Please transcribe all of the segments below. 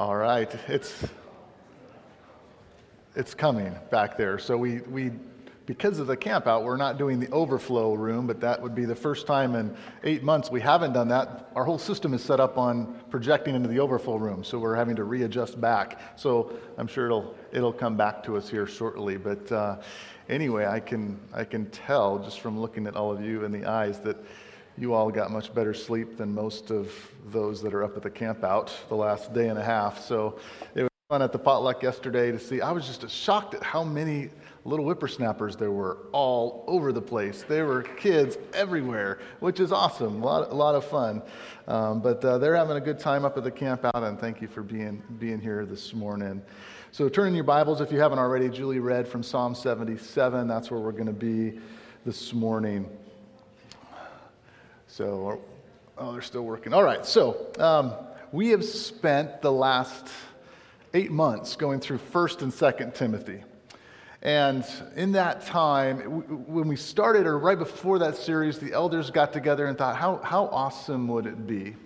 All right, it's it's coming back there. So we we because of the camp out, we're not doing the overflow room, but that would be the first time in eight months we haven't done that. Our whole system is set up on projecting into the overflow room, so we're having to readjust back. So I'm sure it'll it'll come back to us here shortly. But uh, anyway, I can I can tell just from looking at all of you in the eyes that you all got much better sleep than most of those that are up at the camp out the last day and a half. So it was fun at the potluck yesterday to see. I was just shocked at how many little whippersnappers there were all over the place. There were kids everywhere, which is awesome. A lot, a lot of fun. Um, but uh, they're having a good time up at the camp out, and thank you for being, being here this morning. So turn in your Bibles if you haven't already. Julie read from Psalm 77. That's where we're going to be this morning. So, oh, they're still working. All right, so um, we have spent the last eight months going through 1st and 2nd Timothy. And in that time, when we started, or right before that series, the elders got together and thought, how, how awesome would it be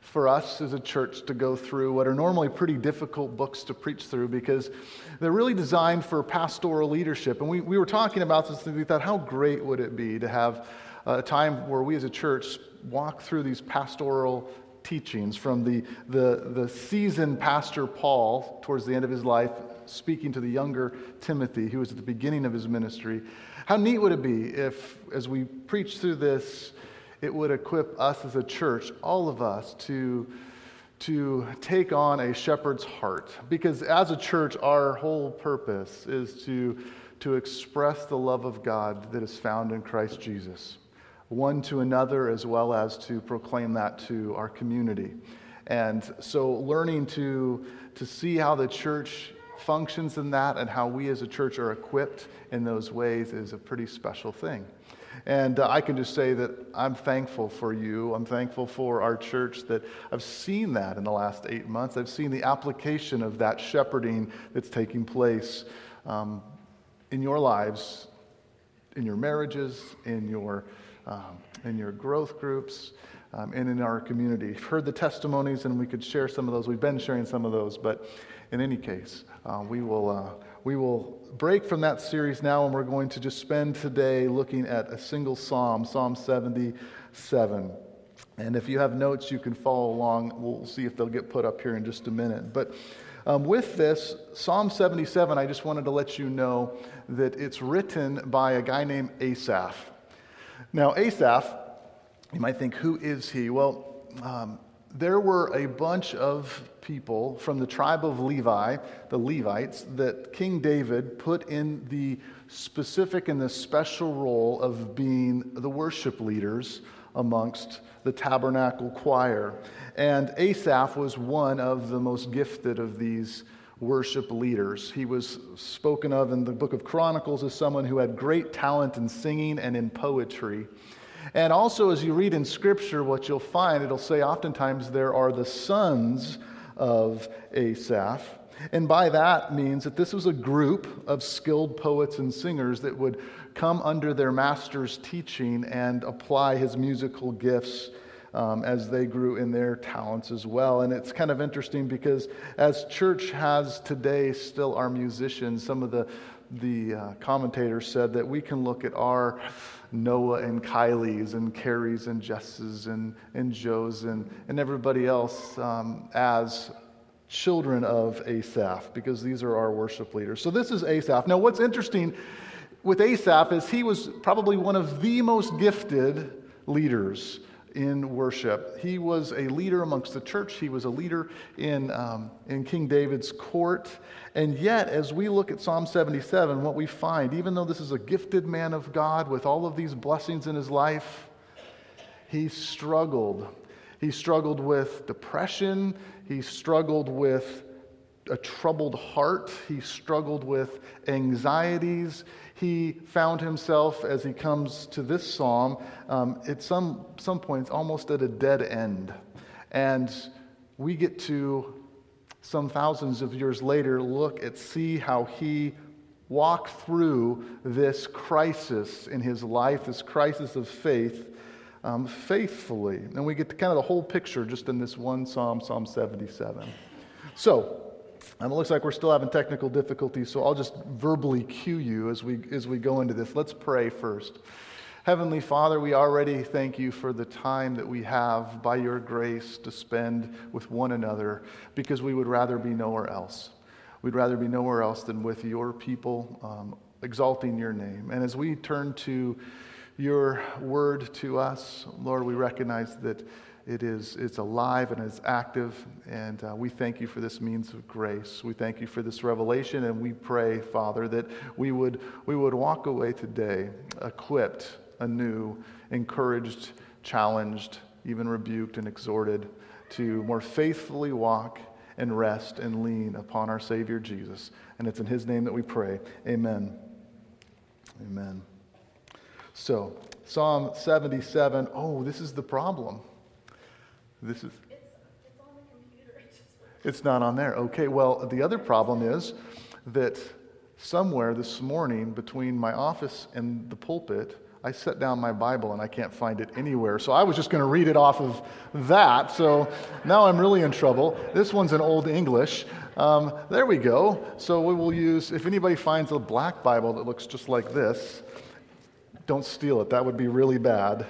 for us as a church to go through what are normally pretty difficult books to preach through because they're really designed for pastoral leadership. And we, we were talking about this and we thought, how great would it be to have Uh, a time where we as a church walk through these pastoral teachings from the, the, the seasoned pastor Paul towards the end of his life, speaking to the younger Timothy, who was at the beginning of his ministry. How neat would it be if, as we preach through this, it would equip us as a church, all of us, to, to take on a shepherd's heart? Because as a church, our whole purpose is to, to express the love of God that is found in Christ Jesus one to another as well as to proclaim that to our community. And so, learning to, to see how the church functions in that and how we as a church are equipped in those ways is a pretty special thing. And uh, I can just say that I'm thankful for you. I'm thankful for our church that I've seen that in the last eight months. I've seen the application of that shepherding that's taking place um, in your lives, in your marriages, in your um, in your growth groups, um, and in our community. You've heard the testimonies, and we could share some of those. We've been sharing some of those, but in any case, uh, we, will, uh, we will break from that series now, and we're going to just spend today looking at a single psalm, Psalm 77. And if you have notes, you can follow along. We'll see if they'll get put up here in just a minute. But um, with this, Psalm 77, I just wanted to let you know that it's written by a guy named Asaph. Now, Asaph, you might think, who is he? Well, um, there were a bunch of people from the tribe of Levi, the Levites, that King David put in the specific and the special role of being the worship leaders amongst the tabernacle choir. And Asaph was one of the most gifted of these worship leaders. He was spoken of in the book of Chronicles as someone who had great talent in singing and in poetry. And also, as you read in Scripture, what you'll find, it'll say oftentimes there are the sons of Asaph. And by that means that this was a group of skilled poets and singers that would come under their master's teaching and apply his musical gifts um, as they grew in their talents as well. And it's kind of interesting because as church has today still our musicians, some of the, the uh, commentators said that we can look at our Noah and Kylie's and Carrie's and Jess's and, and Joe's and, and everybody else um, as children of Asaph because these are our worship leaders. So this is Asaph. Now, what's interesting with Asaph is he was probably one of the most gifted leaders in worship. He was a leader amongst the church, he was a leader in, um, in King David's court. And yet, as we look at Psalm 77, what we find, even though this is a gifted man of God with all of these blessings in his life, he struggled. He struggled with depression, he struggled with a troubled heart, he struggled with anxieties, he found himself, as he comes to this psalm, um, at some, some points almost at a dead end. And we get to, some thousands of years later, look at, see how he walked through this crisis in his life, this crisis of faith, um, faithfully. And we get to kind of the whole picture just in this one psalm, Psalm 77. So, um, it looks like we're still having technical difficulties, so I'll just verbally cue you as we, as we go into this. Let's pray first. Heavenly Father, we already thank you for the time that we have by your grace to spend with one another because we would rather be nowhere else. We'd rather be nowhere else than with your people, um, exalting your name. And as we turn to your word to us, Lord, we recognize that it is it's alive and it's active, and uh, we thank you for this means of grace. We thank you for this revelation, and we pray, Father, that we would we would walk away today equipped, anew, encouraged, challenged, even rebuked and exhorted to more faithfully walk and rest and lean upon our Savior Jesus. And it's in His name that we pray. Amen. Amen. So, Psalm 77. Oh, this is the problem. This is. It's, it's on the computer. It just went- It's not on there. Okay, well, the other problem is that somewhere this morning between my office and the pulpit, I set down my Bible and I can't find it anywhere. So I was just going to read it off of that. So now I'm really in trouble. This one's in Old English. Um, there we go. So we will use, if anybody finds a black Bible that looks just like this, don't steal it. That would be really bad.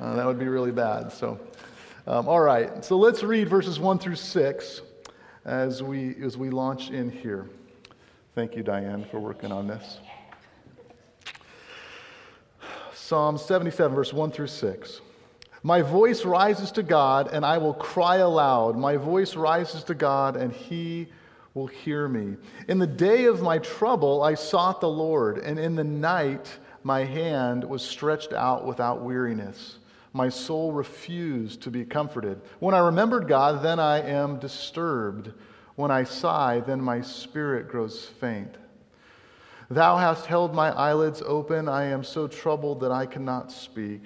Uh, that would be really bad. So, um, all right. So let's read verses 1 through 6 as we, as we launch in here. Thank you, Diane, for working on this. Psalm 77, verse 1 through 6. My voice rises to God, and I will cry aloud. My voice rises to God, and he will hear me. In the day of my trouble, I sought the Lord, and in the night, my hand was stretched out without weariness. My soul refused to be comforted. When I remembered God, then I am disturbed. When I sigh, then my spirit grows faint. Thou hast held my eyelids open. I am so troubled that I cannot speak.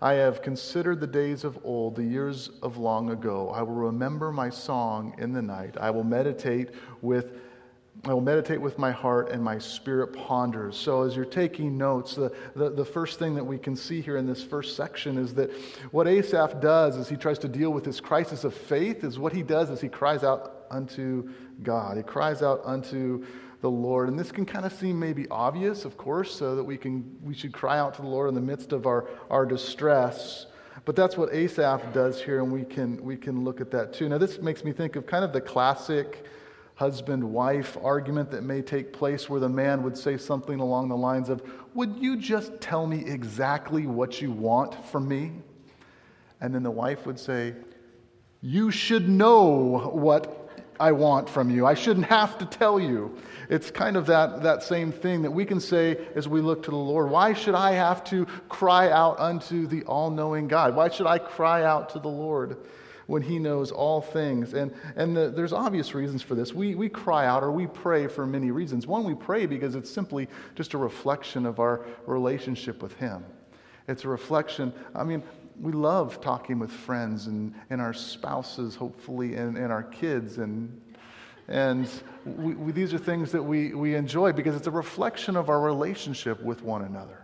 I have considered the days of old, the years of long ago. I will remember my song in the night. I will meditate with I will meditate with my heart and my spirit ponders. So, as you're taking notes, the, the, the, first thing that we can see here in this first section is that what Asaph does as he tries to deal with this crisis of faith is what he does is he cries out unto God. He cries out unto the Lord. And this can kind of seem maybe obvious, of course, so that we can we should cry out to the Lord in the midst of our, our distress. But that's what Asaph does here, and we can we can look at that too. Now, this makes me think of kind of the classic husband wife argument that may take place where the man would say something along the lines of, Would you just tell me exactly what you want from me? And then the wife would say, You should know what I want from you. I shouldn't have to tell you. It's kind of that, that same thing that we can say as we look to the Lord. Why should I have to cry out unto the all knowing God? Why should I cry out to the Lord? When he knows all things. And, and the, there's obvious reasons for this. We, we cry out or we pray for many reasons. One, we pray because it's simply just a reflection of our relationship with him. It's a reflection, I mean, we love talking with friends and, and our spouses, hopefully, and, and our kids. And, and we, we, these are things that we, we enjoy because it's a reflection of our relationship with one another.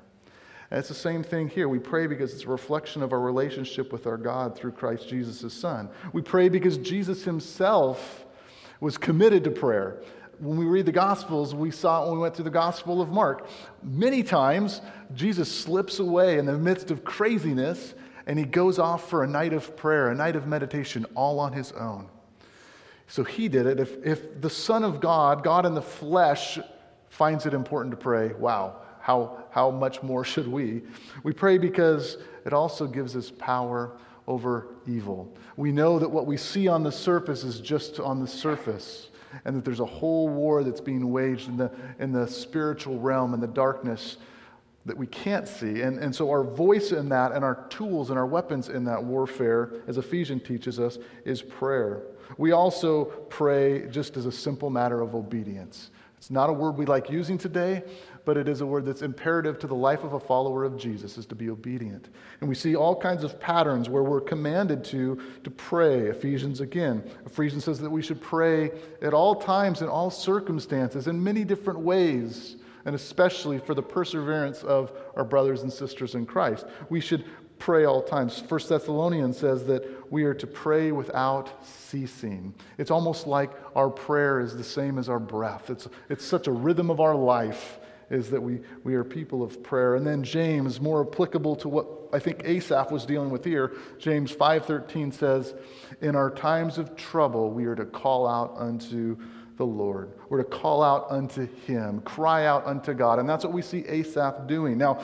And it's the same thing here. We pray because it's a reflection of our relationship with our God through Christ Jesus, his Son. We pray because Jesus himself was committed to prayer. When we read the Gospels, we saw when we went through the Gospel of Mark. Many times, Jesus slips away in the midst of craziness and he goes off for a night of prayer, a night of meditation, all on his own. So he did it. If, if the Son of God, God in the flesh, finds it important to pray, wow, how, how much more should we? We pray because it also gives us power over evil. We know that what we see on the surface is just on the surface, and that there's a whole war that's being waged in the, in the spiritual realm, in the darkness that we can't see. And, and so, our voice in that, and our tools and our weapons in that warfare, as Ephesians teaches us, is prayer. We also pray just as a simple matter of obedience. It's not a word we like using today, but it is a word that's imperative to the life of a follower of Jesus is to be obedient. And we see all kinds of patterns where we're commanded to, to pray. Ephesians again. Ephesians says that we should pray at all times, in all circumstances, in many different ways, and especially for the perseverance of our brothers and sisters in Christ. We should pray all times. First Thessalonians says that we are to pray without ceasing. It's almost like our prayer is the same as our breath. It's, it's such a rhythm of our life is that we, we are people of prayer. And then James, more applicable to what I think Asaph was dealing with here, James 5:13 says, "In our times of trouble, we are to call out unto the Lord. We're to call out unto him, cry out unto God." And that's what we see Asaph doing. Now,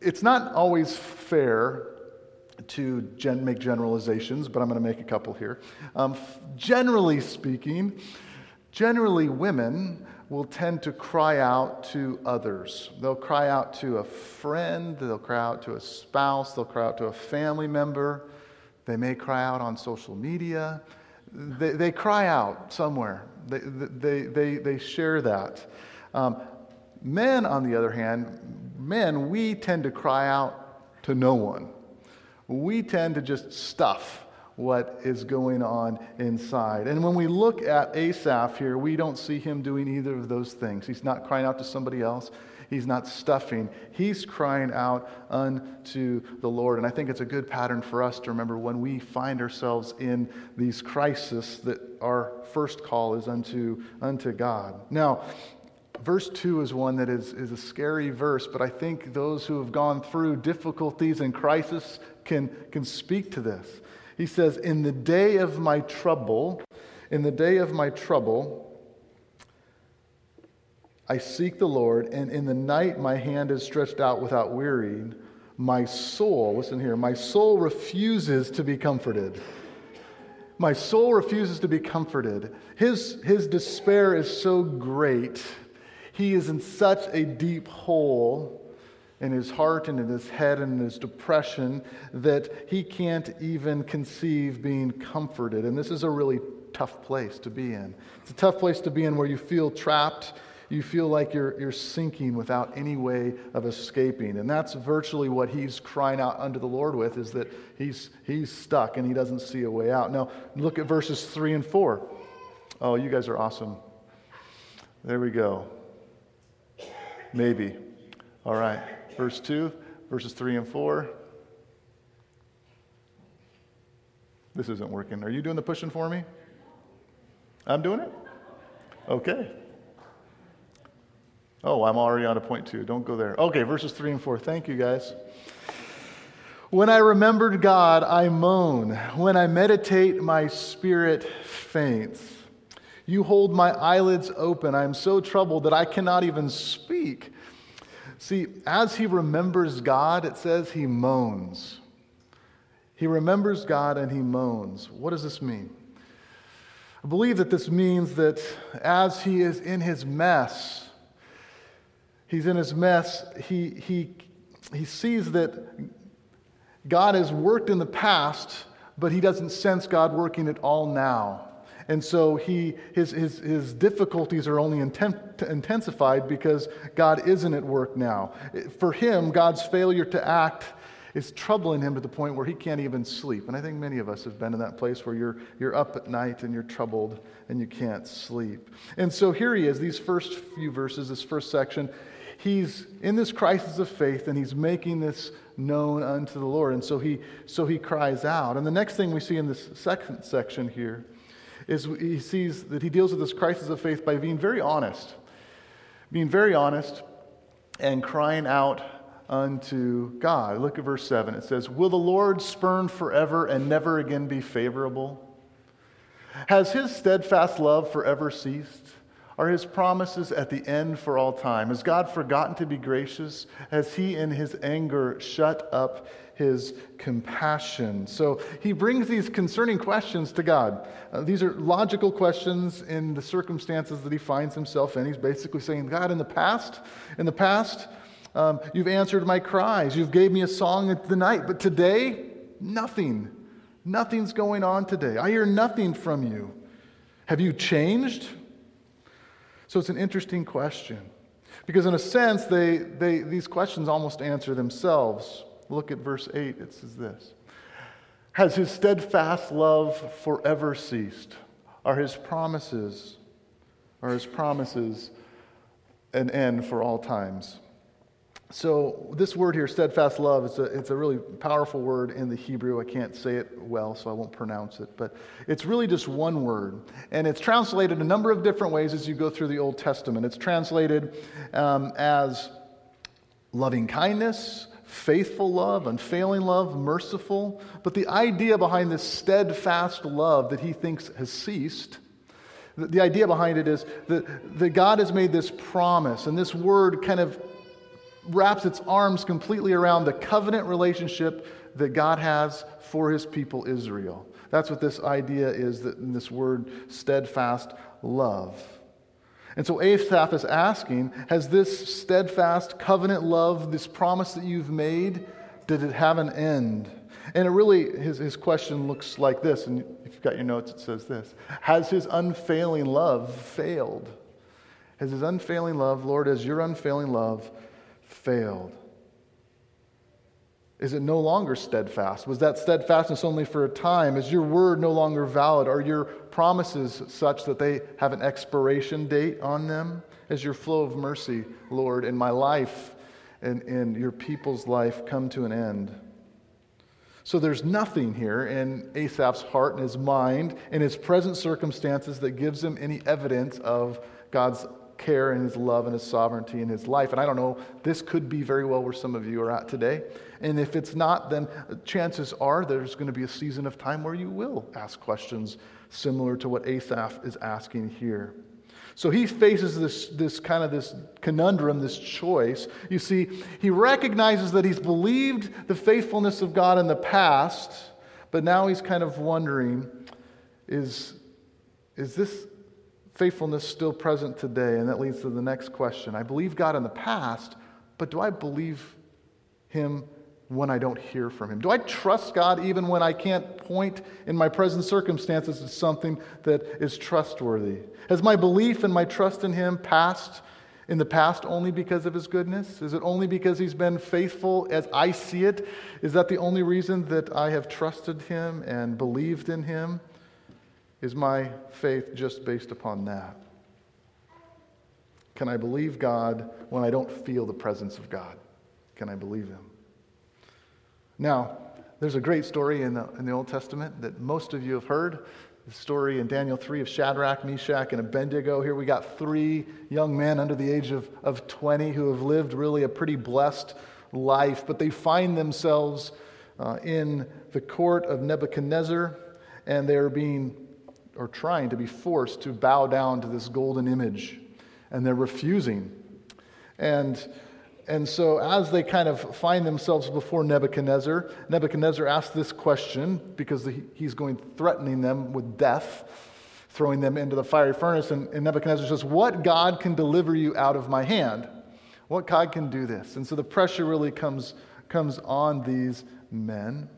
it's not always fair to gen- make generalizations, but I'm going to make a couple here. Um, generally speaking, generally women will tend to cry out to others. They'll cry out to a friend, they'll cry out to a spouse, they'll cry out to a family member. They may cry out on social media. They, they cry out somewhere, they, they, they, they share that. Um, men, on the other hand, men, we tend to cry out to no one. We tend to just stuff what is going on inside. And when we look at Asaph here, we don't see him doing either of those things. He's not crying out to somebody else. He's not stuffing. He's crying out unto the Lord. And I think it's a good pattern for us to remember when we find ourselves in these crises that our first call is unto, unto God. Now, verse 2 is one that is, is a scary verse, but I think those who have gone through difficulties and crisis can, can speak to this. He says, In the day of my trouble, in the day of my trouble, I seek the Lord, and in the night my hand is stretched out without wearying. My soul, listen here, my soul refuses to be comforted. My soul refuses to be comforted. His, his despair is so great. He is in such a deep hole in his heart and in his head and in his depression that he can't even conceive being comforted. And this is a really tough place to be in. It's a tough place to be in where you feel trapped. You feel like you're, you're sinking without any way of escaping. And that's virtually what he's crying out unto the Lord with is that he's, he's stuck and he doesn't see a way out. Now, look at verses 3 and 4. Oh, you guys are awesome. There we go. Maybe. All right verse 2, verses 3 and 4. This isn't working. Are you doing the pushing for me? I'm doing it? Okay. Oh, I'm already on a point two. Don't go there. Okay, verses 3 and 4. Thank you, guys. When I remembered God, I moan. When I meditate, my spirit faints. You hold my eyelids open. I am so troubled that I cannot even speak. See, as he remembers God, it says he moans. He remembers God and he moans. What does this mean? I believe that this means that as he is in his mess, he's in his mess, he, he, he sees that God has worked in the past, but he doesn't sense God working at all now. And so he, his, his, his difficulties are only inten- intensified because God isn't at work now. For him, God's failure to act is troubling him to the point where he can't even sleep. And I think many of us have been in that place where you're, you're up at night and you're troubled and you can't sleep. And so here he is, these first few verses, this first section. He's in this crisis of faith and he's making this known unto the Lord. And so he, so he cries out. And the next thing we see in this second section here is he sees that he deals with this crisis of faith by being very honest, being very honest and crying out unto God. Look at verse 7. It says, Will the Lord spurn forever and never again be favorable? Has his steadfast love forever ceased? Are his promises at the end for all time? Has God forgotten to be gracious? Has he in his anger shut up his compassion. So he brings these concerning questions to God. Uh, these are logical questions in the circumstances that he finds himself in. He's basically saying, God, in the past, in the past, um, you've answered my cries. You've gave me a song at the night, but today, nothing. Nothing's going on today. I hear nothing from you. Have you changed? So it's an interesting question. Because, in a sense, they, they, these questions almost answer themselves. Look at verse 8. It says this Has his steadfast love forever ceased? Are his promises, are his promises an end for all times? So this word here, steadfast love, it's a, it's a really powerful word in the Hebrew. I can't say it well, so I won't pronounce it. But it's really just one word. And it's translated a number of different ways as you go through the Old Testament. It's translated um, as loving kindness, faithful love, unfailing love, merciful. But the idea behind this steadfast love that he thinks has ceased the idea behind it is that, that God has made this promise, and this word kind of wraps its arms completely around the covenant relationship that God has for his people Israel. That's what this idea is that in this word steadfast love. And so Asaph is asking Has this steadfast covenant love, this promise that you've made, did it have an end? And it really, his, his question looks like this, and if you've got your notes, it says this Has his unfailing love failed? Has his unfailing love, Lord, has your unfailing love failed? Is it no longer steadfast? Was that steadfastness only for a time? Is your word no longer valid? Are your promises such that they have an expiration date on them? Has your flow of mercy, Lord, in my life and in your people's life come to an end? So there's nothing here in Asaph's heart and his mind, in his present circumstances, that gives him any evidence of God's care and his love and his sovereignty in his life. And I don't know, this could be very well where some of you are at today. And if it's not, then chances are there's going to be a season of time where you will ask questions similar to what Asaph is asking here. So he faces this, this kind of this conundrum, this choice. You see, he recognizes that he's believed the faithfulness of God in the past, but now he's kind of wondering is, is this faithfulness still present today? And that leads to the next question. I believe God in the past, but do I believe Him when I don't hear from Him? Do I trust God even when I can't point in my present circumstances to something that is trustworthy? Has my belief and my trust in Him passed in the past only because of His goodness? Is it only because He's been faithful as I see it? Is that the only reason that I have trusted Him and believed in Him? Is my faith just based upon that? Can I believe God when I don't feel the presence of God? Can I believe Him? Now, there's a great story in the, in the Old Testament that most of you have heard. The story in Daniel 3 of Shadrach, Meshach, and Abednego. Here we got three young men under the age of, of 20 who have lived really a pretty blessed life, but they find themselves uh, in the court of Nebuchadnezzar and they're being or trying to be forced to bow down to this golden image, and they're refusing. And and so, as they kind of find themselves before Nebuchadnezzar, Nebuchadnezzar asks this question because he's going threatening them with death, throwing them into the fiery furnace. And, and Nebuchadnezzar says, What God can deliver you out of my hand? What God can do this? And so the pressure really comes, comes on these men.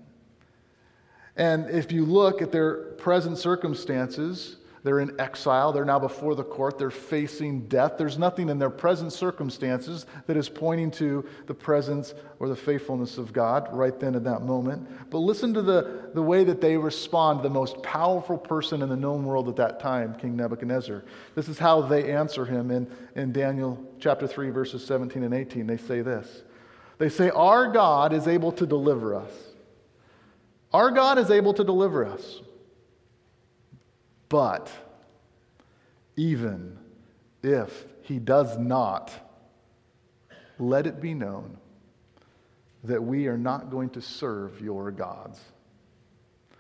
And if you look at their present circumstances, they're in exile. They're now before the court. They're facing death. There's nothing in their present circumstances that is pointing to the presence or the faithfulness of God right then at that moment. But listen to the, the way that they respond the most powerful person in the known world at that time, King Nebuchadnezzar. This is how they answer him in, in Daniel chapter 3, verses 17 and 18. They say this They say, Our God is able to deliver us. Our God is able to deliver us. But even if he does not, let it be known that we are not going to serve your gods.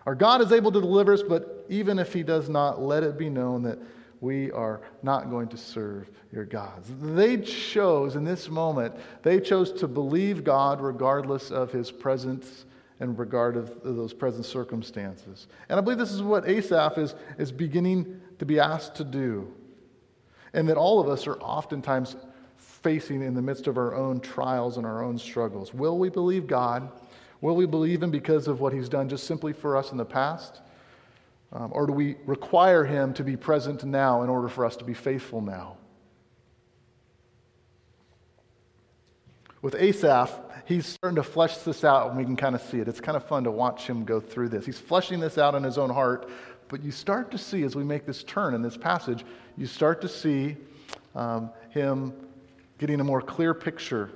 Our God is able to deliver us, but even if he does not, let it be known that we are not going to serve your gods. They chose in this moment, they chose to believe God regardless of his presence in regard of those present circumstances. And I believe this is what Asaph is, is beginning to be asked to do. And that all of us are oftentimes facing in the midst of our own trials and our own struggles. Will we believe God? Will we believe Him because of what He's done just simply for us in the past? Um, or do we require Him to be present now in order for us to be faithful now? With Asaph, he's starting to flesh this out, and we can kind of see it. It's kind of fun to watch him go through this. He's fleshing this out in his own heart, but you start to see, as we make this turn in this passage, you start to see um, him getting a more clear picture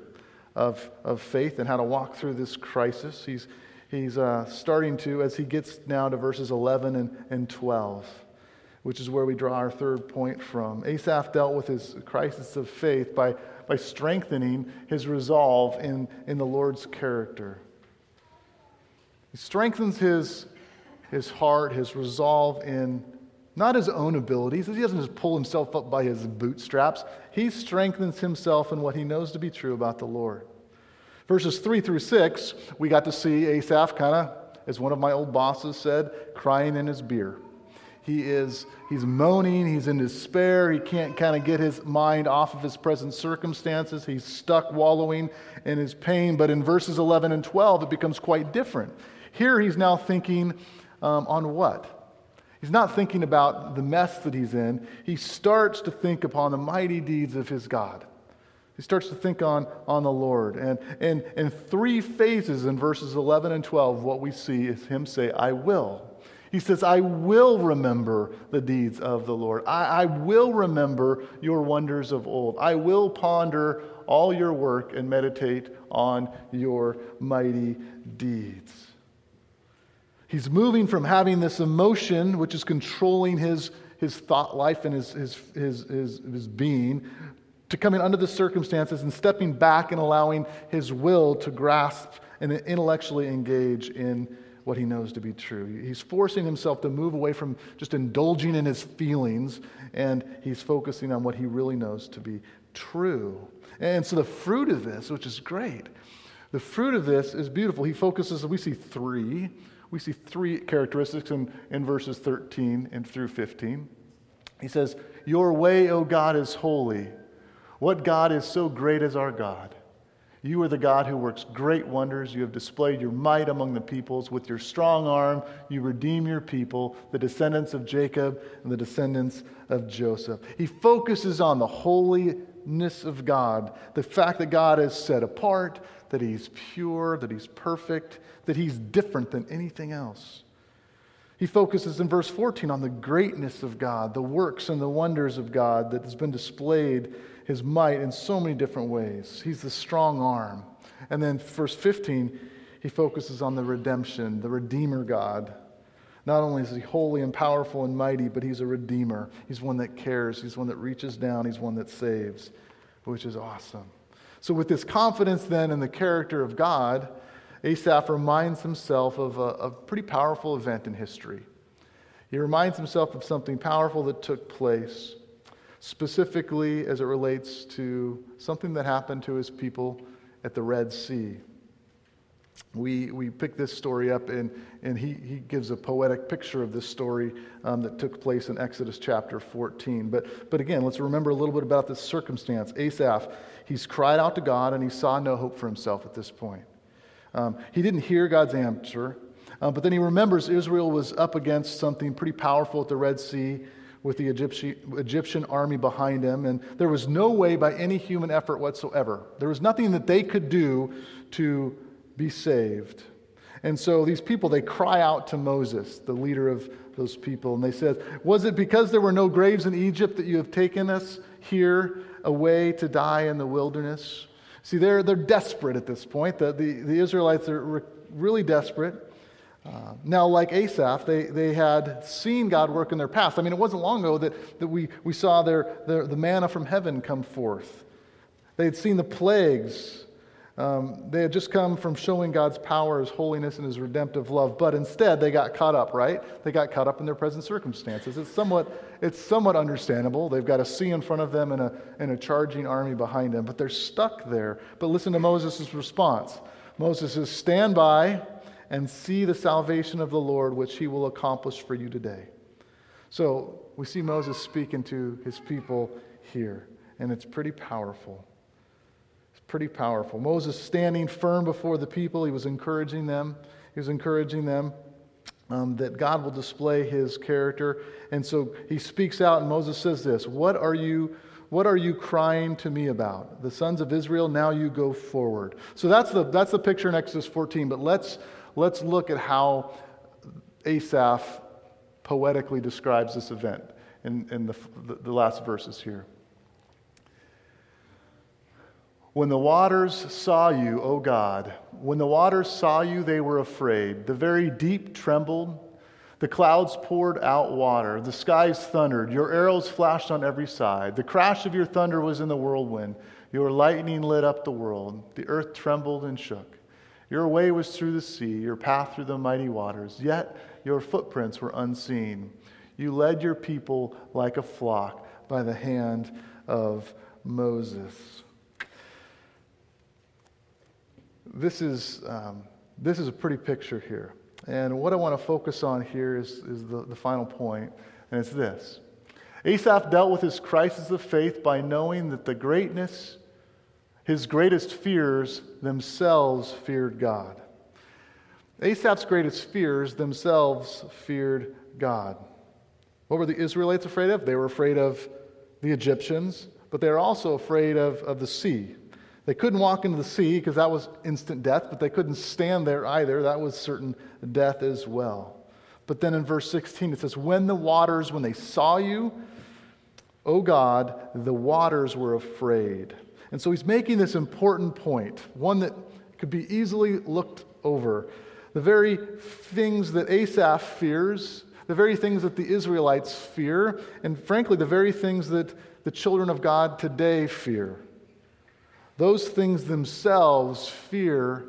of, of faith and how to walk through this crisis. He's, he's uh, starting to, as he gets now to verses 11 and, and 12, which is where we draw our third point from. Asaph dealt with his crisis of faith by, by strengthening his resolve in, in the Lord's character. He strengthens his, his heart, his resolve in not his own abilities. He doesn't just pull himself up by his bootstraps. He strengthens himself in what he knows to be true about the Lord. Verses 3 through 6, we got to see Asaph kind of, as one of my old bosses said, crying in his beer. He is he's moaning, he's in despair, he can't kind of get his mind off of his present circumstances. He's stuck wallowing in his pain. But in verses 11 and 12, it becomes quite different. Here he's now thinking um, on what? He's not thinking about the mess that he's in. He starts to think upon the mighty deeds of his God. He starts to think on, on the Lord. And in in three phases in verses 11 and 12, what we see is him say, I will. He says, I will remember the deeds of the Lord. I, I will remember your wonders of old. I will ponder all your work and meditate on your mighty deeds. He's moving from having this emotion, which is controlling his, his thought life and his, his, his, his, his being, to coming under the circumstances and stepping back and allowing his will to grasp and intellectually engage in what he knows to be true. He's forcing himself to move away from just indulging in his feelings, and he's focusing on what he really knows to be true. And so the fruit of this, which is great, the fruit of this is beautiful. He focuses, we see three we see three characteristics in, in verses 13 and through 15. He says, Your way, O God, is holy. What God is so great as our God? You are the God who works great wonders. You have displayed your might among the peoples. With your strong arm, you redeem your people, the descendants of Jacob and the descendants of Joseph. He focuses on the holiness of God, the fact that God is set apart, that he's pure, that he's perfect, that he's different than anything else. He focuses in verse 14 on the greatness of God, the works and the wonders of God that has been displayed, his might in so many different ways. He's the strong arm. And then verse 15, he focuses on the redemption, the Redeemer God. Not only is he holy and powerful and mighty, but he's a Redeemer. He's one that cares, he's one that reaches down, he's one that saves, which is awesome. So, with this confidence then in the character of God, Asaph reminds himself of a, a pretty powerful event in history. He reminds himself of something powerful that took place, specifically as it relates to something that happened to his people at the Red Sea. We, we pick this story up, and, and he, he gives a poetic picture of this story um, that took place in Exodus chapter 14. But, but again, let's remember a little bit about this circumstance. Asaph, he's cried out to God, and he saw no hope for himself at this point. Um, he didn't hear God's answer, uh, but then he remembers Israel was up against something pretty powerful at the Red Sea with the Egyptian, army behind him, and there was no way by any human effort whatsoever. There was nothing that they could do to be saved. And so these people, they cry out to Moses, the leader of those people, and they said, Was it because there were no graves in Egypt that you have taken us here away to die in the wilderness? See, they're, they're desperate at this point. The, the, the Israelites are re- really desperate. Uh, now, like Asaph, they, they had seen God work in their past. I mean, it wasn't long ago that, that we, we saw their, their, the manna from heaven come forth. They had seen the plagues um, they had just come from showing God's power, His holiness, and His redemptive love, but instead they got caught up, right? They got caught up in their present circumstances. It's somewhat, it's somewhat understandable. They've got a sea in front of them and a, and a charging army behind them, but they're stuck there. But listen to Moses' response Moses says, Stand by and see the salvation of the Lord, which He will accomplish for you today. So we see Moses speaking to his people here, and it's pretty powerful It's pretty powerful. Moses standing firm before the people, he was encouraging them. He was encouraging them um, that God will display his character. And so he speaks out, and Moses says this What are you? What are you crying to me about? The sons of Israel, now you go forward. So that's the, that's the picture in Exodus 14. But let's, let's look at how Asaph poetically describes this event in, in the, the, the last verses here. When the waters saw you, O God, when the waters saw you, they were afraid. The very deep trembled. The clouds poured out water. The skies thundered. Your arrows flashed on every side. The crash of your thunder was in the whirlwind. Your lightning lit up the world. The earth trembled and shook. Your way was through the sea, your path through the mighty waters. Yet your footprints were unseen. You led your people like a flock by the hand of Moses. this is, um, this is a pretty picture here. And what I want to focus on here is, is the, the final point, and it's this. Asaph dealt with his crisis of faith by knowing that the greatness, his greatest fears themselves feared God. Asaph's greatest fears themselves feared God. What were the Israelites afraid of? They were afraid of the Egyptians, but they were also afraid of, of the sea. They couldn't walk into the sea because that was instant death, but they couldn't stand there either. That was certain death as well. But then in verse 16 it says, When the waters, when they saw you, O God, the waters were afraid. And so he's making this important point, one that could be easily looked over. The very things that Asaph fears, the very things that the Israelites fear, and frankly, the very things that the children of God today fear. Those things themselves fear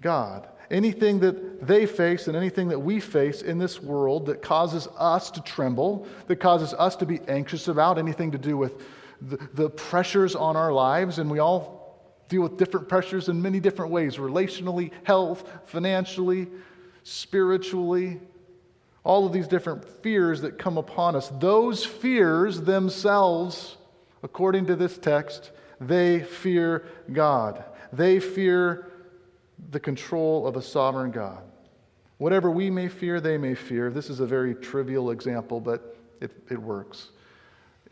God. Anything that they face and anything that we face in this world that causes us to tremble, that causes us to be anxious about, anything to do with the, pressures on our lives, and we all deal with different pressures in many different ways relationally, health, financially, spiritually, all of these different fears that come upon us. Those fears themselves, according to this text, they fear God. They fear the control of a sovereign God. Whatever we may fear, they may fear. This is a very trivial example, but it, it works.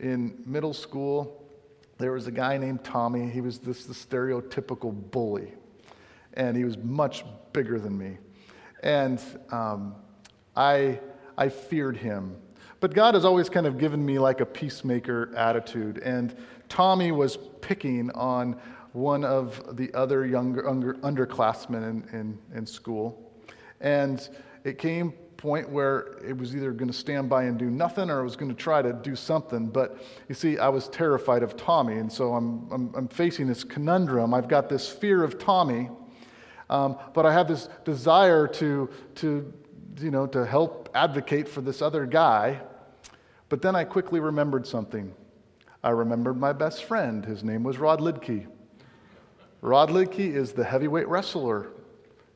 In middle school, there was a guy named Tommy. He was this the stereotypical bully, and he was much bigger than me. And um, I, I feared him. But God has always kind of given me like a peacemaker attitude. And Tommy was picking on one of the other younger under, underclassmen in, in, in school. And it came point where it was either going to stand by and do nothing or it was going to try to do something. But you see, I was terrified of Tommy, and so I'm, I'm, I'm facing this conundrum. I've got this fear of Tommy, um, but I have this desire to, to, you know, to help advocate for this other guy. But then I quickly remembered something. I remembered my best friend. His name was Rod Lidke. Rod Lidke is the heavyweight wrestler.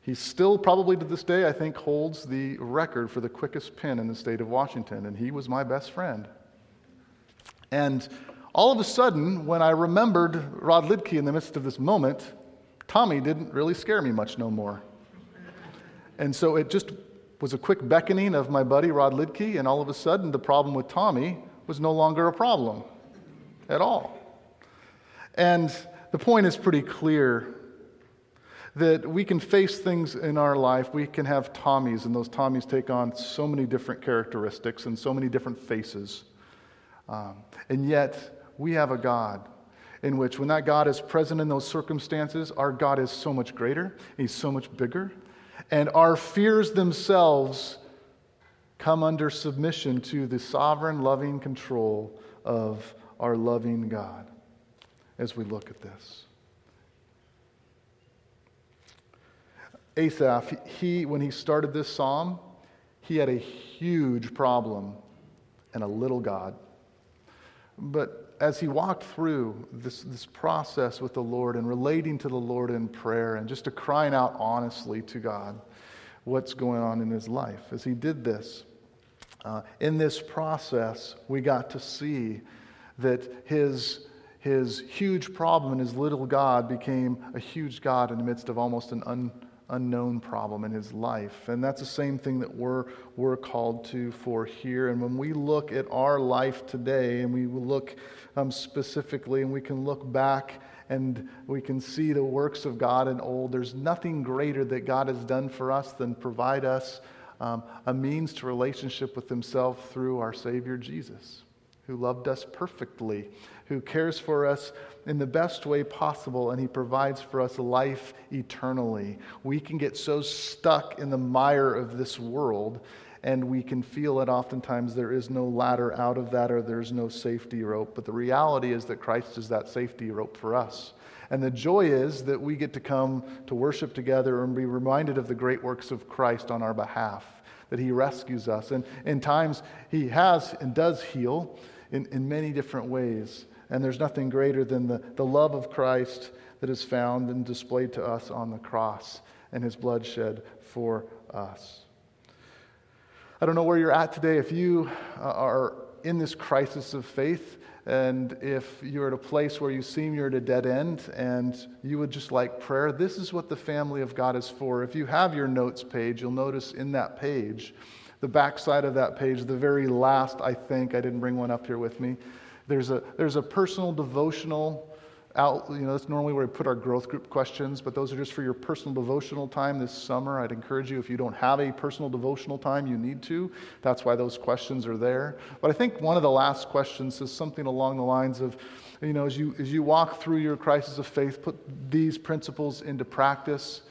He still, probably to this day, I think, holds the record for the quickest pin in the state of Washington, and he was my best friend. And all of a sudden, when I remembered Rod Lidke in the midst of this moment, Tommy didn't really scare me much no more. And so it just was a quick beckoning of my buddy Rod Lidke, and all of a sudden, the problem with Tommy was no longer a problem at all. And the point is pretty clear that we can face things in our life. We can have Tommies, and those Tommies take on so many different characteristics and so many different faces. Um, and yet, we have a God in which, when that God is present in those circumstances, our God is so much greater, He's so much bigger, and our fears themselves come under submission to the sovereign, loving control of our loving God as we look at this. Asaph, he, when he started this psalm, he had a huge problem and a little God. But as he walked through this, this process with the Lord and relating to the Lord in prayer and just to crying out honestly to God what's going on in his life, as he did this, uh, in this process, we got to see that his, his huge problem and his little God became a huge God in the midst of almost an un, unknown problem in his life. And that's the same thing that we're, we're called to for here. And when we look at our life today and we look um, specifically and we can look back and we can see the works of God in old, there's nothing greater that God has done for us than provide us um, a means to relationship with himself through our Savior Jesus who loved us perfectly, who cares for us in the best way possible, and He provides for us life eternally. We can get so stuck in the mire of this world, and we can feel that oftentimes there is no ladder out of that or there's no safety rope. But the reality is that Christ is that safety rope for us. And the joy is that we get to come to worship together and be reminded of the great works of Christ on our behalf, that He rescues us. And in times, He has and does heal in, in many different ways. And there's nothing greater than the, the love of Christ that is found and displayed to us on the cross and his blood shed for us. I don't know where you're at today. If you uh, are in this crisis of faith, and if you're at a place where you seem you're at a dead end and you would just like prayer, this is what the family of God is for. If you have your notes page, you'll notice in that page, the back side of that page, the very last, I think, I didn't bring one up here with me, there's a, there's a personal devotional out, you know, that's normally where we put our growth group questions, but those are just for your personal devotional time this summer. I'd encourage you, if you don't have a personal devotional time, you need to. That's why those questions are there. But I think one of the last questions is something along the lines of, you know, as you, as you walk through your crisis of faith, put these principles into practice.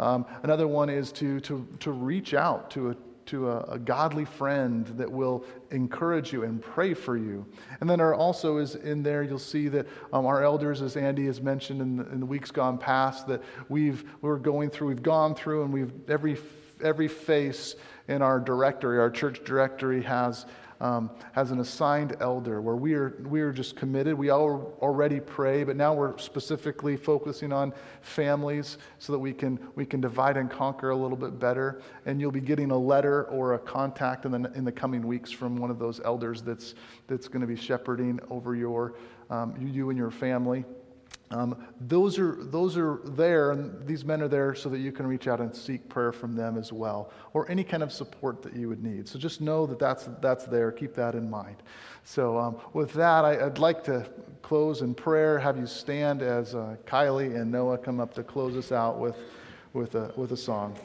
Um, another one is to, to, to reach out to a, to a, a, godly friend that will encourage you and pray for you. And then there also is in there, you'll see that um, our elders, as Andy has mentioned in the, in the weeks gone past, that we've, we're going through, we've gone through and we've, every, every face in our directory, our church directory has um, has an assigned elder where we are, we are just committed. We all already pray, but now we're specifically focusing on families so that we can, we can divide and conquer a little bit better. And you'll be getting a letter or a contact in the, in the coming weeks from one of those elders that's, that's going to be shepherding over your, um, you and your family. Um, those, are, those are there, and these men are there so that you can reach out and seek prayer from them as well, or any kind of support that you would need. So just know that that's, that's there. Keep that in mind. So, um, with that, I, would like to close in prayer, have you stand as uh, Kylie and Noah come up to close us out with, with, a, with a song.